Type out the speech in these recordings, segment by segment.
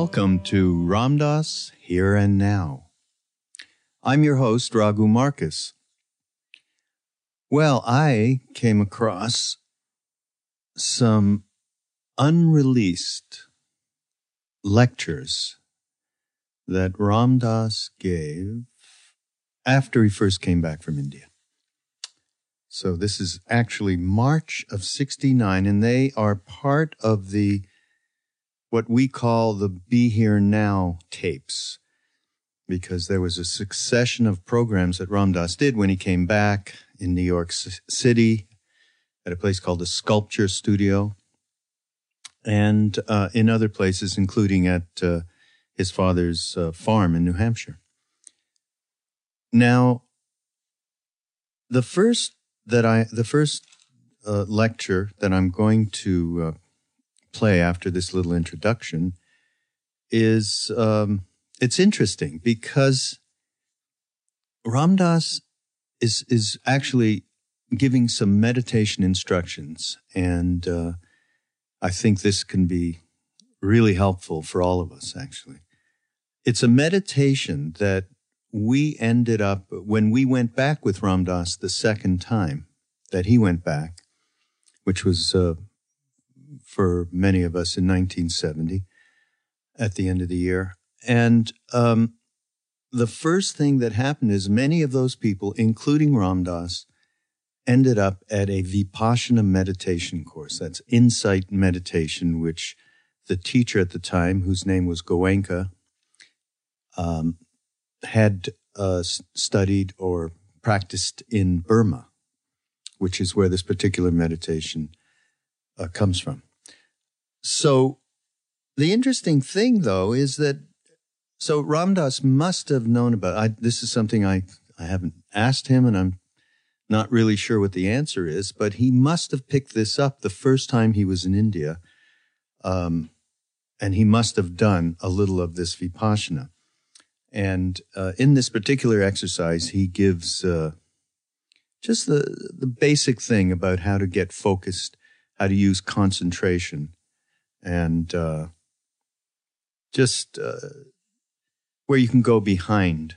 Welcome to Ram Dass Here and Now. I'm your host, Raghu Markus. Well, I came across some unreleased lectures that Ram Dass gave after he first came back from India. So this is actually March of 69, and they are part of the what we call the Be Here Now tapes, because there was a succession of programs that Ram Dass did when he came back in New York City at a place called the Sculpture Studio, and uh, in other places, including at uh, his father's uh, farm in New Hampshire. Now, the first that I, the first uh, lecture that I'm going to uh, play after this little introduction is um, it's interesting because Ram Dass is is actually giving some meditation instructions, and uh, I think this can be really helpful for all of us. Actually, it's a meditation that we ended up when we went back with Ram Dass the second time that he went back, which was uh, for many of us in 1970 at the end of the year. And um, the first thing that happened is many of those people, including Ram Dass, ended up at a Vipassana meditation course. That's insight meditation, which the teacher at the time, whose name was Goenka, um, had uh, studied or practiced in Burma, which is where this particular meditation uh, comes from. So the interesting thing, though, is that so Ram Dass must have known about. I, this is something I I haven't asked him, and I'm not really sure what the answer is. But he must have picked this up the first time he was in India, um, and he must have done a little of this vipassana. And uh, in this particular exercise, he gives uh, just the the basic thing about how to get focused, how to use concentration and uh, just uh, where you can go behind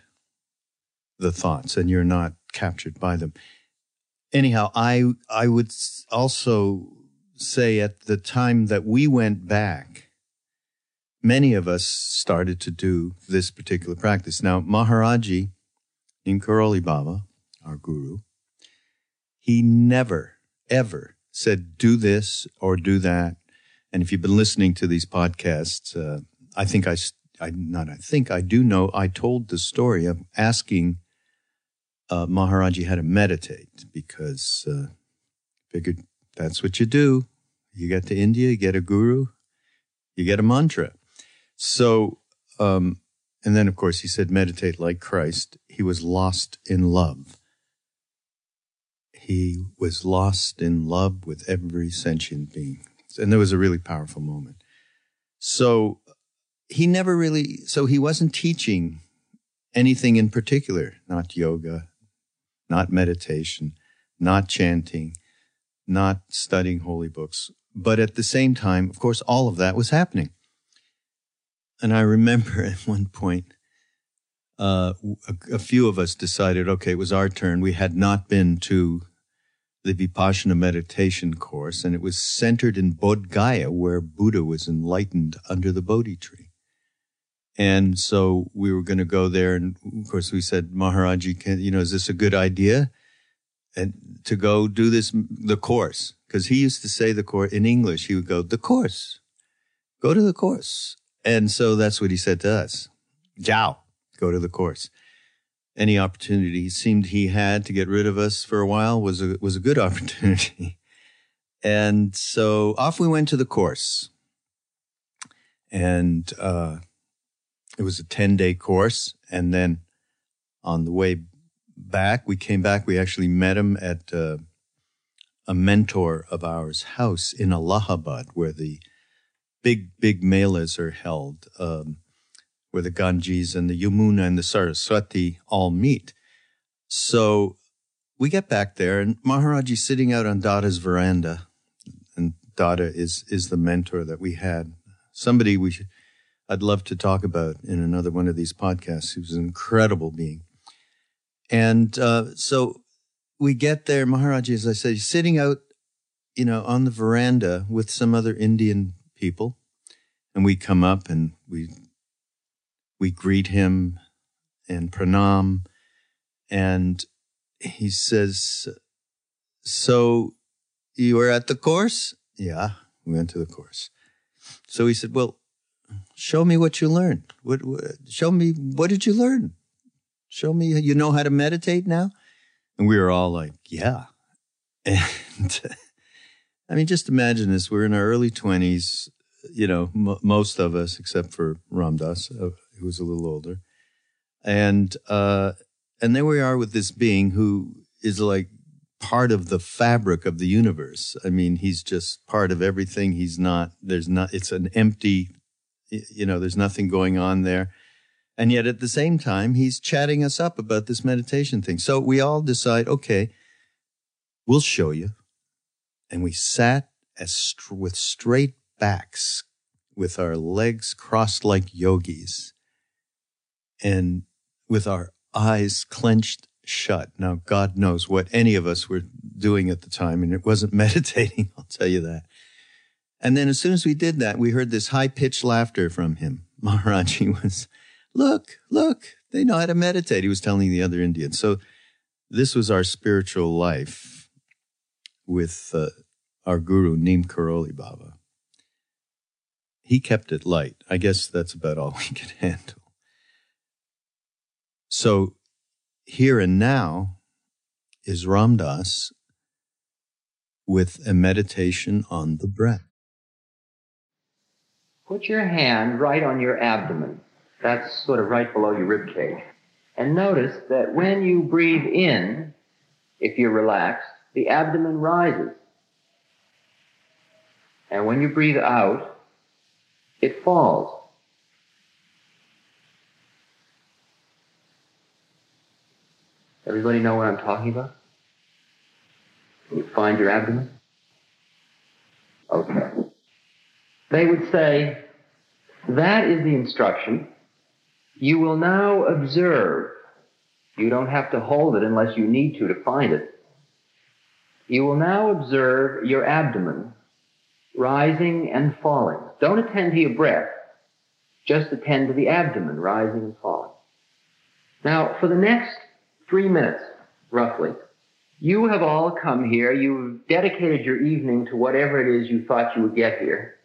the thoughts and you're not captured by them. Anyhow, I I would also say at the time that we went back, many of us started to do this particular practice. Now, Maharaji, Neem Karoli Baba, our guru, he never, ever said, do this or do that and if you've been listening to these podcasts, uh, I think I, I, not I think, I do know I told the story of asking uh, Maharaji how to meditate because uh, figured that's what you do. You get to India, you get a guru, you get a mantra. So, um, and then of course he said, meditate like Christ. He was lost in love. He was lost in love with every sentient being. And there was a really powerful moment. So he never really, so he wasn't teaching anything in particular, not yoga, not meditation, not chanting, not studying holy books. But at the same time, of course, all of that was happening. And I remember at one point, uh, a, a, few of us decided, okay, it was our turn. We had not been to the Vipassana meditation course, and it was centered in Bodh Gaya, where Buddha was enlightened under the Bodhi tree. And so we were going to go there, and of course we said, Maharaji, can, you know, is this a good idea? And to go do this, the course, because he used to say the course in English. He would go, the course, go to the course. And so that's what he said to us. Jiao, go to the course any opportunity seemed he had to get rid of us for a while was a was a good opportunity. and so off we went to the course. And uh, it was a 10 day course. And then on the way back, we came back, we actually met him at uh, a mentor of ours' house in Allahabad, where the big, big melas are held. Um, where the Ganges and the Yamuna and the Saraswati all meet. So we get back there and Maharaji's sitting out on Dada's veranda. And Dada is, is the mentor that we had. Somebody we should, I'd love to talk about in another one of these podcasts. Was an incredible being. And uh, so we get there. Maharaji, as I said, sitting out, you know, on the veranda with some other Indian people. And we come up and we we greet him in pranam. And he says, So you were at the course? Yeah, we went to the course. So he said, Well, show me what you learned. What, what, show me, what did you learn? Show me, you know how to meditate now? And we were all like, Yeah. And I mean, just imagine this. We're in our early 20s, you know, m- most of us, except for Ram Dass, uh, who was a little older, and uh, and there we are with this being who is like part of the fabric of the universe. I mean, he's just part of everything. He's not. There's not. It's an empty. You know, there's nothing going on there. And yet at the same time, he's chatting us up about this meditation thing. So we all decide, okay, we'll show you. And we sat as with straight backs, with our legs crossed like yogis and with our eyes clenched shut. Now, God knows what any of us were doing at the time, and it wasn't meditating, I'll tell you that. And then as soon as we did that, we heard this high pitched laughter from him. Maharaji was, look, look, they know how to meditate. He was telling the other Indians. So this was our spiritual life with uh, our guru, Neem Karoli Baba. He kept it light. I guess that's about all we could handle. So here and now is Ram Dass with a meditation on the breath. Put your hand right on your abdomen. That's sort of right below your rib cage. And notice that when you breathe in, if you're relaxed, the abdomen rises. And when you breathe out, it falls. Everybody know what I'm talking about? Can you find your abdomen? Okay. They would say, that is the instruction. You will now observe. You don't have to hold it unless you need to to find it. You will now observe your abdomen rising and falling. Don't attend to your breath. Just attend to the abdomen rising and falling. Now, for the next three minutes, roughly. You have all come here. You've dedicated your evening to whatever it is you thought you would get here.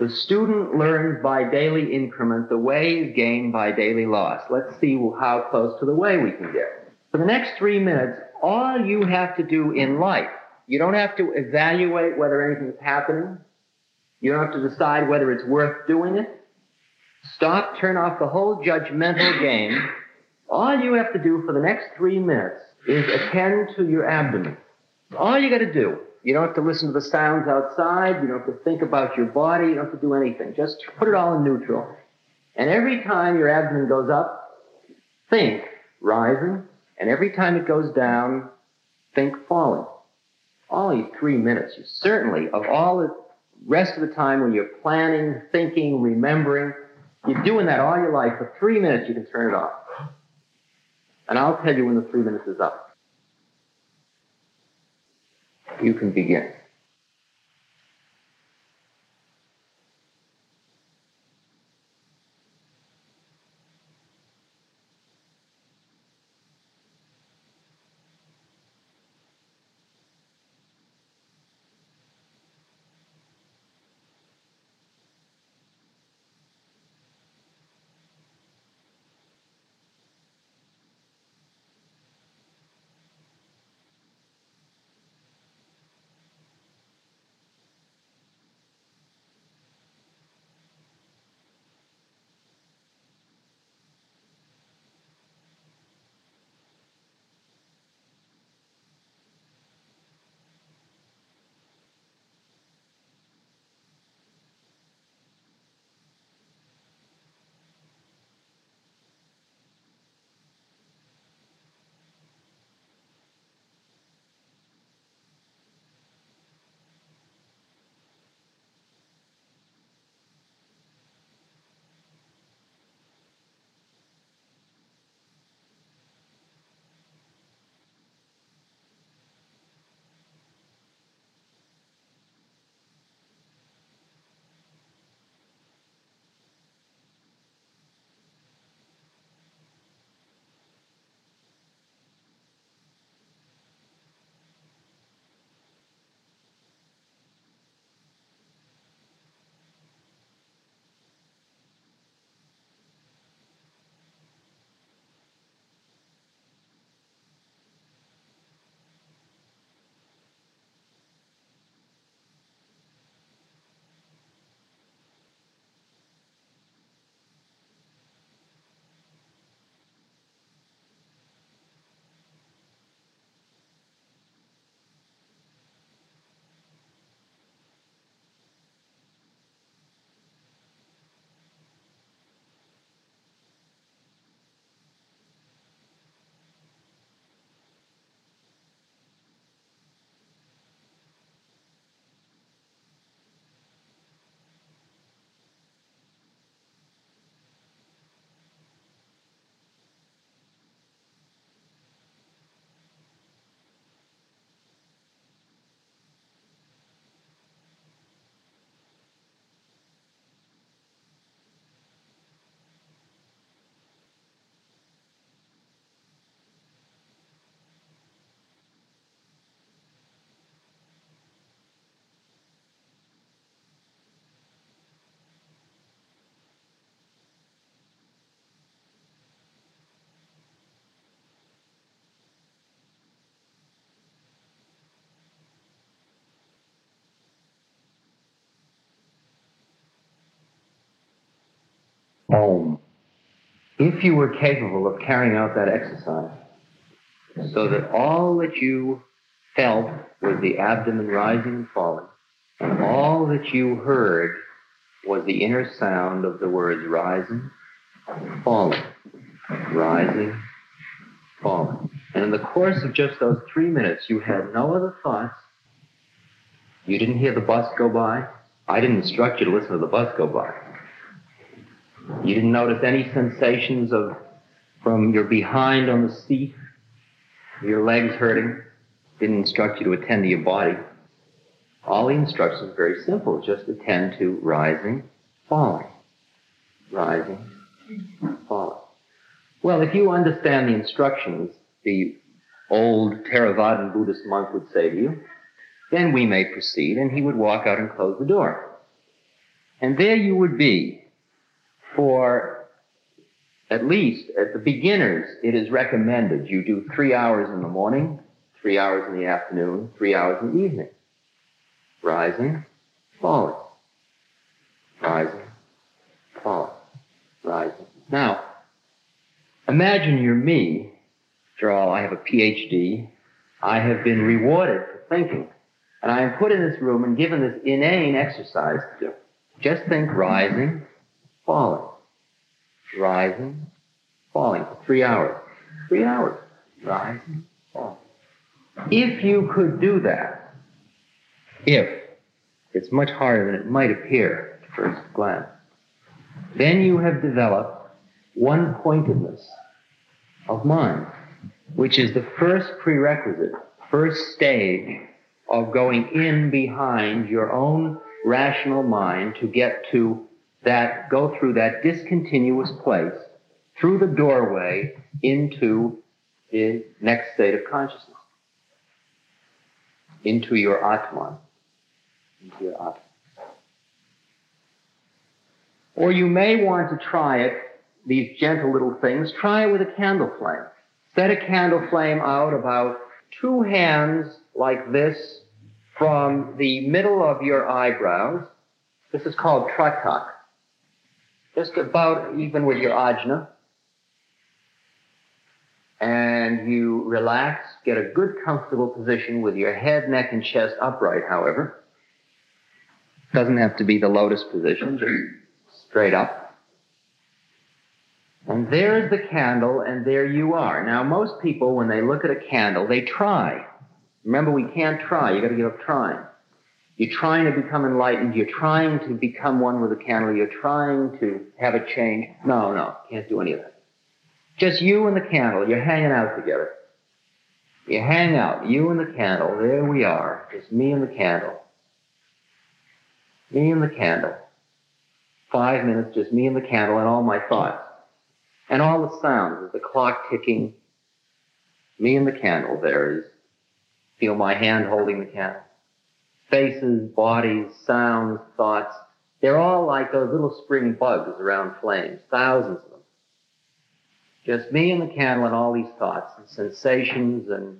The student learns by daily increment. The way is gained by daily loss. Let's see how close to the way we can get. For the next three minutes, all you have to do in life, you don't have to evaluate whether anything's happening. You don't have to decide whether it's worth doing it. Stop, turn off the whole judgmental game, all you have to do for the next three minutes is attend to your abdomen. All you got to do. You don't have to listen to the sounds outside. You don't have to think about your body. You don't have to do anything. Just put it all in neutral. And every time your abdomen goes up, think rising. And every time it goes down, think falling. Only three minutes. You certainly, of all the rest of the time when you're planning, thinking, remembering, you're doing that all your life. For three minutes, you can turn it off. And I'll tell you when the three minutes is up. You can begin. Om. If you were capable of carrying out that exercise so that all that you felt was the abdomen rising and falling, and all that you heard was the inner sound of the words rising, falling, rising, falling. And in the course of just those three minutes, you had no other thoughts. You didn't hear the bus go by. I didn't instruct you to listen to the bus go by. You didn't notice any sensations of from your behind on the seat, your legs hurting. Didn't instruct you to attend to your body. All the instructions are very simple. Just attend to rising, falling, rising, falling. Well, if you understand the instructions, the old Theravadan Buddhist monk would say to you, then we may proceed, and he would walk out and close the door. And there you would be for at least at the beginners, it is recommended you do three hours in the morning, three hours in the afternoon, three hours in the evening. Rising, falling. Rising, falling. Rising. Now, imagine you're me. After all, I have a PhD. I have been rewarded for thinking. And I am put in this room and given this inane exercise to do. Just think rising, falling, rising, falling for three hours. Three hours. Rising, falling. If you could do that, if, it's much harder than it might appear at first glance, then you have developed one pointedness of mind, which is the first prerequisite, first stage of going in behind your own rational mind to get to that, go through that discontinuous place, through the doorway into the next state of consciousness, into your Atman, into your Atman. Or you may want to try it, these gentle little things, try it with a candle flame. Set a candle flame out about two hands like this from the middle of your eyebrows. This is called tratak. Just about even with your ajna. And you relax, get a good comfortable position with your head, neck, and chest upright, however. Doesn't have to be the lotus position, just straight up. And there's the candle, and there you are. Now, most people, when they look at a candle, they try. Remember, we can't try. You got to give up trying. You're trying to become enlightened. You're trying to become one with the candle. You're trying to have a change. No, no, can't do any of that. Just you and the candle. You're hanging out together. You hang out, you and the candle. There we are. Just me and the candle. Me and the candle. Five minutes, just me and the candle and all my thoughts. And all the sounds of the clock ticking. Me and the candle there is Feel my hand holding the candle. Faces, bodies, sounds, thoughts. They're all like those little spring bugs around flames, thousands of them. Just me and the candle and all these thoughts and sensations and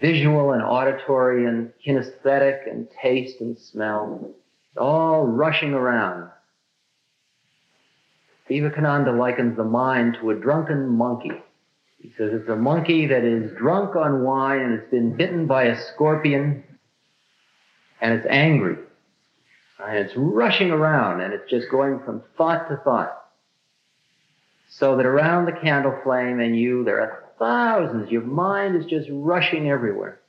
visual and auditory and kinesthetic and taste and smell, all rushing around. Vivekananda likens the mind to a drunken monkey he says it's a monkey that is drunk on wine and it's been bitten by a scorpion and it's angry. And it's rushing around and it's just going from thought to thought. So that around the candle flame and you, there are thousands. Your mind is just rushing everywhere.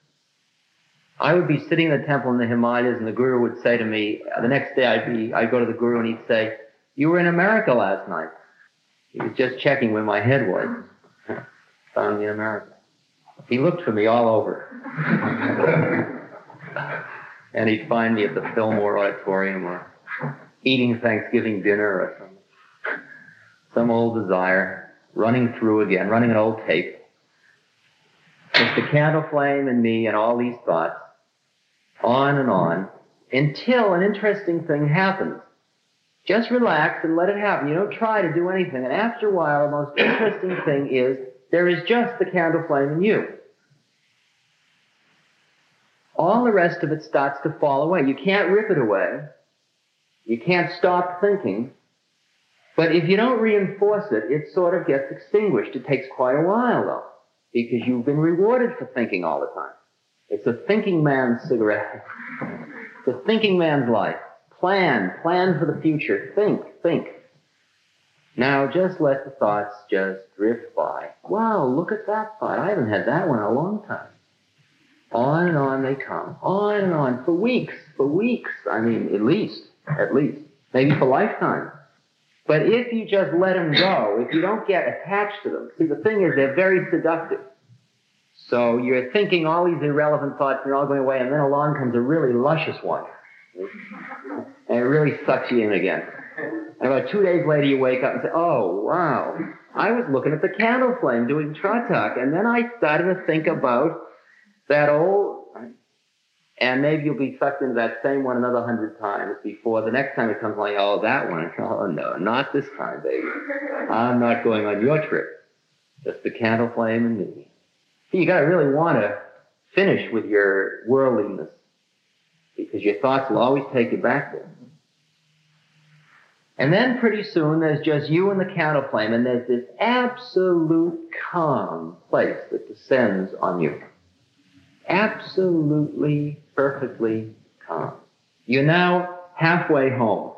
I would be sitting in the temple in the Himalayas and the Guru would say to me, the next day I'd be, I'd go to the Guru and he'd say, you were in America last night. He was just checking where my head was found me in America. He looked for me all over. and he'd find me at the Fillmore Auditorium or eating Thanksgiving dinner or some, some old desire, running through again, running an old tape. It's the candle flame and me and all these thoughts, on and on, until an interesting thing happens. Just relax and let it happen. You don't try to do anything. And after a while, the most interesting thing is there is just the candle flame in you. All the rest of it starts to fall away. You can't rip it away. You can't stop thinking. But if you don't reinforce it, it sort of gets extinguished. It takes quite a while though, because you've been rewarded for thinking all the time. It's a thinking man's cigarette. it's a thinking man's life. Plan, plan for the future. Think, think. Now just let the thoughts just drift by. Wow, look at that thought. I haven't had that one in a long time. On and on they come. On and on for weeks, for weeks. I mean, at least, at least. Maybe for lifetime. But if you just let them go, if you don't get attached to them, see the thing is they're very seductive. So you're thinking all these irrelevant thoughts and they're all going away and then along comes a really luscious one. And it really sucks you in again. And about two days later, you wake up and say, oh, wow, I was looking at the candle flame doing tratak. And then I started to think about that old, and maybe you'll be sucked into that same one another hundred times before the next time it comes along, oh, that one. Oh, no, not this time, baby. I'm not going on your trip. Just the candle flame and me. See, you gotta really want to finish with your worldliness because your thoughts will always take you back there. And then pretty soon there's just you and the candle flame, and there's this absolute calm place that descends on you. Absolutely, perfectly calm. You're now halfway home.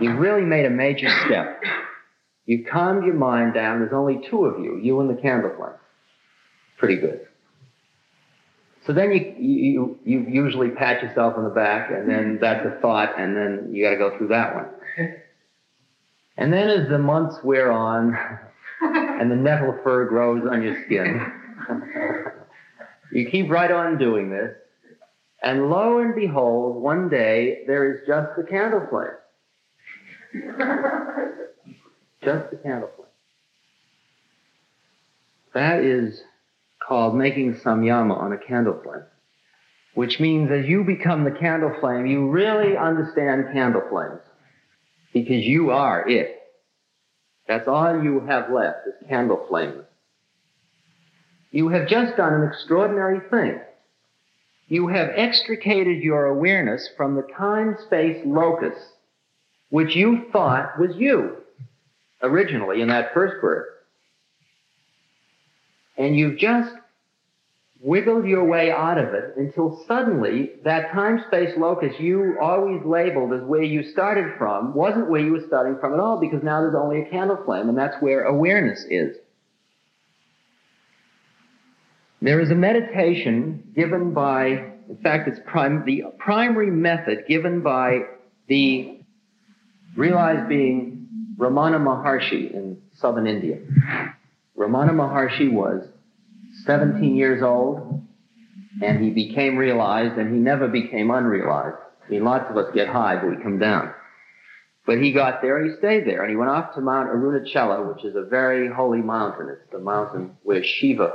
You've really made a major step. You've calmed your mind down. There's only two of you, you and the candle flame. Pretty good. So then you, you, you usually pat yourself on the back, and then that's a thought, and then you got to go through that one. And then as the months wear on, and the nettle fur grows on your skin, you keep right on doing this, And lo and behold, one day there is just the candle flame. just the candle flame. That is called making samyama on a candle flame. Which means as you become the candle flame, you really understand candle flames. Because you are it. That's all you have left is candle flames. You have just done an extraordinary thing. You have extricated your awareness from the time-space locus, which you thought was you originally in that first birth. And you've just wiggled your way out of it until suddenly that time-space locus you always labeled as where you started from wasn't where you were starting from at all because now there's only a candle flame and that's where awareness is. There is a meditation given by, in fact, it's prim- the primary method given by the realized being Ramana Maharshi in southern India. Ramana Maharshi was 17 years old, and he became realized, and he never became unrealized. I mean, lots of us get high, but we come down. But he got there, and he stayed there, and he went off to Mount Arunachala, which is a very holy mountain. It's the mountain where Shiva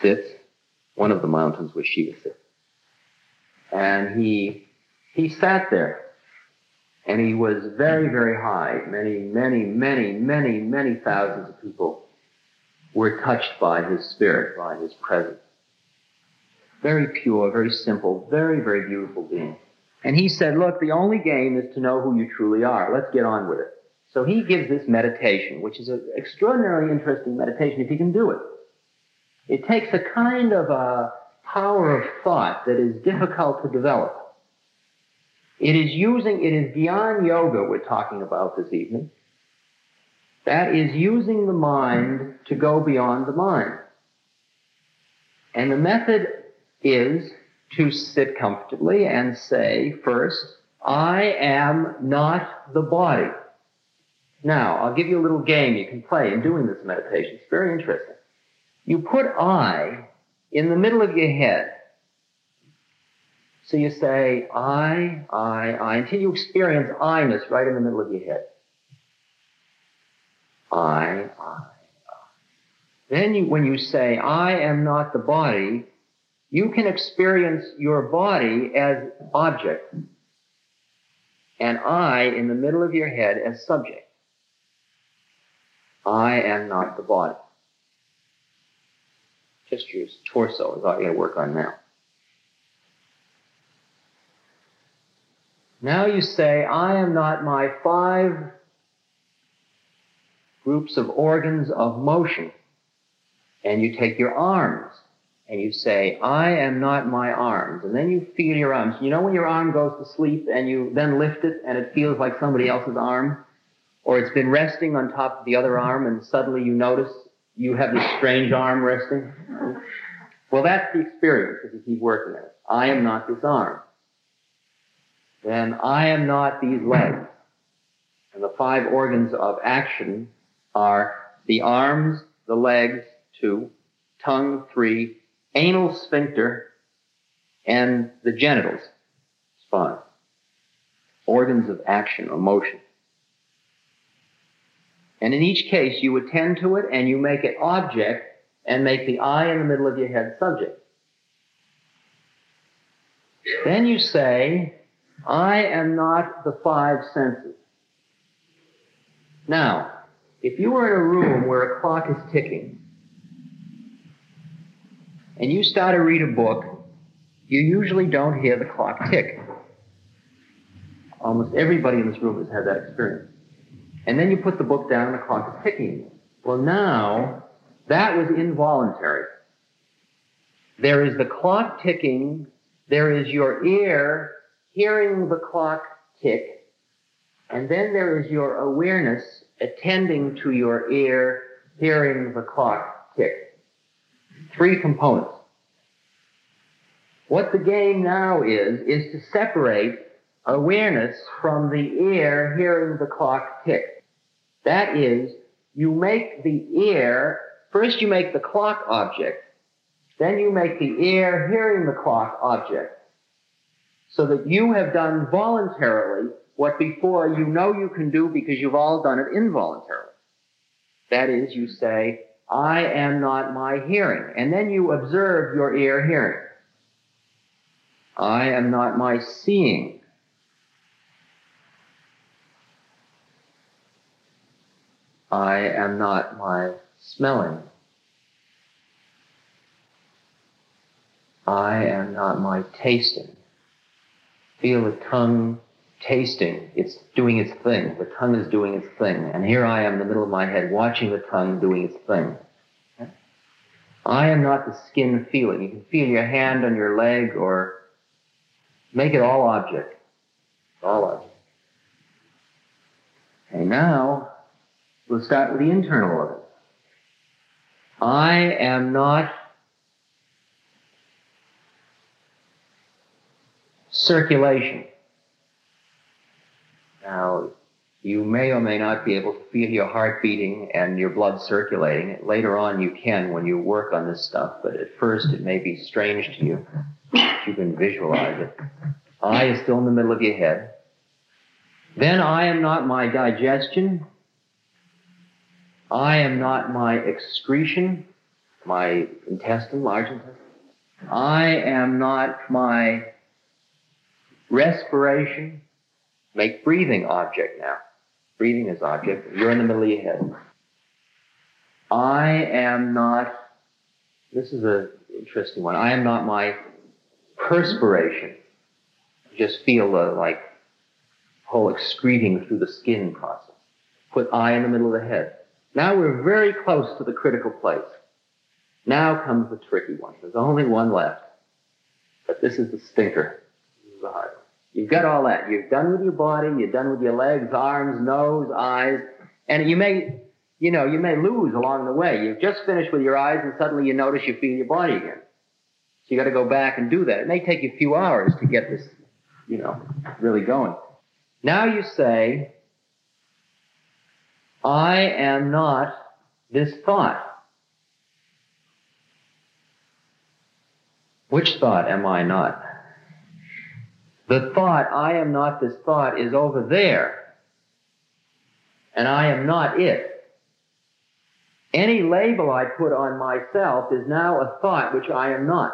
sits, one of the mountains where Shiva sits. And he, he sat there, and he was very, very high. Many, many, many, many, many thousands of people were touched by his spirit, by his presence. Very pure, very simple, very, very beautiful being. And he said, look, the only game is to know who you truly are. Let's get on with it. So he gives this meditation, which is an extraordinarily interesting meditation if you can do it. It takes a kind of a power of thought that is difficult to develop. It is using, it is Dhyan Yoga we're talking about this evening. That is using the mind to go beyond the mind. And the method is to sit comfortably and say first, I am not the body. Now, I'll give you a little game you can play in doing this meditation. It's very interesting. You put I in the middle of your head. So you say I, I, I, until you experience I-ness right in the middle of your head. I, I, I. Then you, when you say, I am not the body, you can experience your body as object and I in the middle of your head as subject. I am not the body. Just torso is all you gotta work on now. Now you say, I am not my five groups of organs of motion. And you take your arms and you say, I am not my arms. And then you feel your arms. You know when your arm goes to sleep and you then lift it and it feels like somebody else's arm? Or it's been resting on top of the other arm and suddenly you notice you have this strange arm resting? Well, that's the experience if you keep working at it. I am not this arm. Then I am not these legs. And the five organs of action are the arms, the legs, two, tongue, three, anal sphincter, and the genitals, spine. Organs of action or motion. And in each case, you attend to it and you make it object and make the eye in the middle of your head subject. Then you say, I am not the five senses. Now, if you were in a room where a clock is ticking, and you start to read a book, you usually don't hear the clock tick. Almost everybody in this room has had that experience. And then you put the book down and the clock is ticking. Well, now, that was involuntary. There is the clock ticking, there is your ear hearing the clock tick, and then there is your awareness attending to your ear, hearing the clock tick. Three components. What the game now is, is to separate awareness from the ear hearing the clock tick. That is, you make the ear, first you make the clock object, Then you make the ear hearing the clock object. So that you have done voluntarily what before you know you can do because you've all done it involuntarily. That is, you say, I am not my hearing. And then you observe your ear hearing. I am not my seeing. I am not my smelling. I am not my tasting. Feel the tongue tasting. It's doing its thing. The tongue is doing its thing. And here I am in the middle of my head watching the tongue doing its thing. I am not the skin feeling. You can feel your hand on your leg or make it all object. All object. And now we'll start with the internal it. I am not circulation. Now, you may or may not be able to feel your heart beating and your blood circulating. Later on, you can when you work on this stuff, but at first, it may be strange to you. You can visualize it. I is still in the middle of your head. Then I am not my digestion. I am not my excretion, my intestine, large intestine. I am not my respiration. Make breathing object now. Breathing is object. You're in the middle of your head. I am not, this is an interesting one. I am not my perspiration. Just feel the, like, whole excreting through the skin process. Put I in the middle of the head. Now we're very close to the critical place. Now comes the tricky one. There's only one left. But this is the stinker. This is the hard one. You've got all that. You're done with your body. You're done with your legs, arms, nose, eyes. And you may, you know, you may lose along the way. You've just finished with your eyes and suddenly you notice you feel your body again. So you got to go back and do that. It may take you a few hours to get this, you know, really going. Now you say, I am not this thought. Which thought am I not? The thought, I am not this thought, is over there. And I am not it. Any label I put on myself is now a thought which I am not.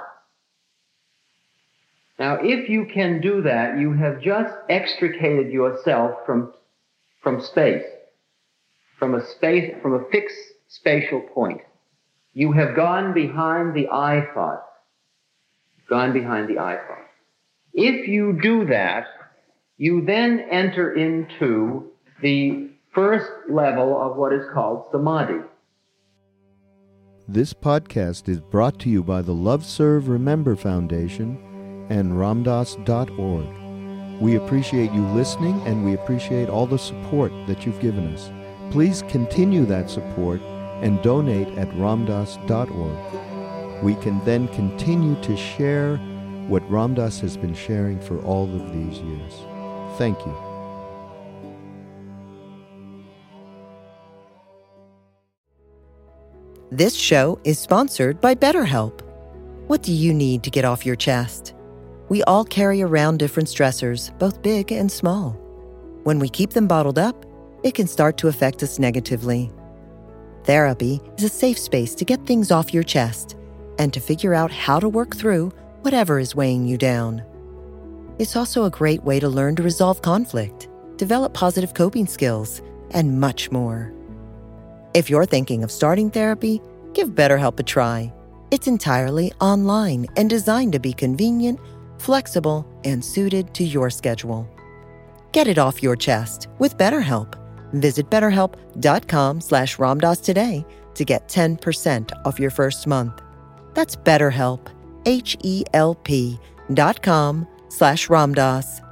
Now, if you can do that, you have just extricated yourself from, from space, from a space, from a fixed spatial point. You have gone behind the I thought. Gone behind the I thought. If you do that, you then enter into the first level of what is called samadhi. This podcast is brought to you by the Love Serve Remember Foundation and ramdass.org. We appreciate you listening and we appreciate all the support that you've given us. Please continue that support and donate at ramdass.org. We can then continue to share what Ram Dass has been sharing for all of these years. Thank you. This show is sponsored by BetterHelp. What do you need to get off your chest? We all carry around different stressors, both big and small. When we keep them bottled up, it can start to affect us negatively. Therapy is a safe space to get things off your chest and to figure out how to work through whatever is weighing you down. It's also a great way to learn to resolve conflict, develop positive coping skills, and much more. If you're thinking of starting therapy, give BetterHelp a try. It's entirely online and designed to be convenient, flexible, and suited to your schedule. Get it off your chest with BetterHelp. Visit betterhelp.com slash ramdass today to get 10% off your first month. That's BetterHelp, H-E-L-P dot com slash Ramdass.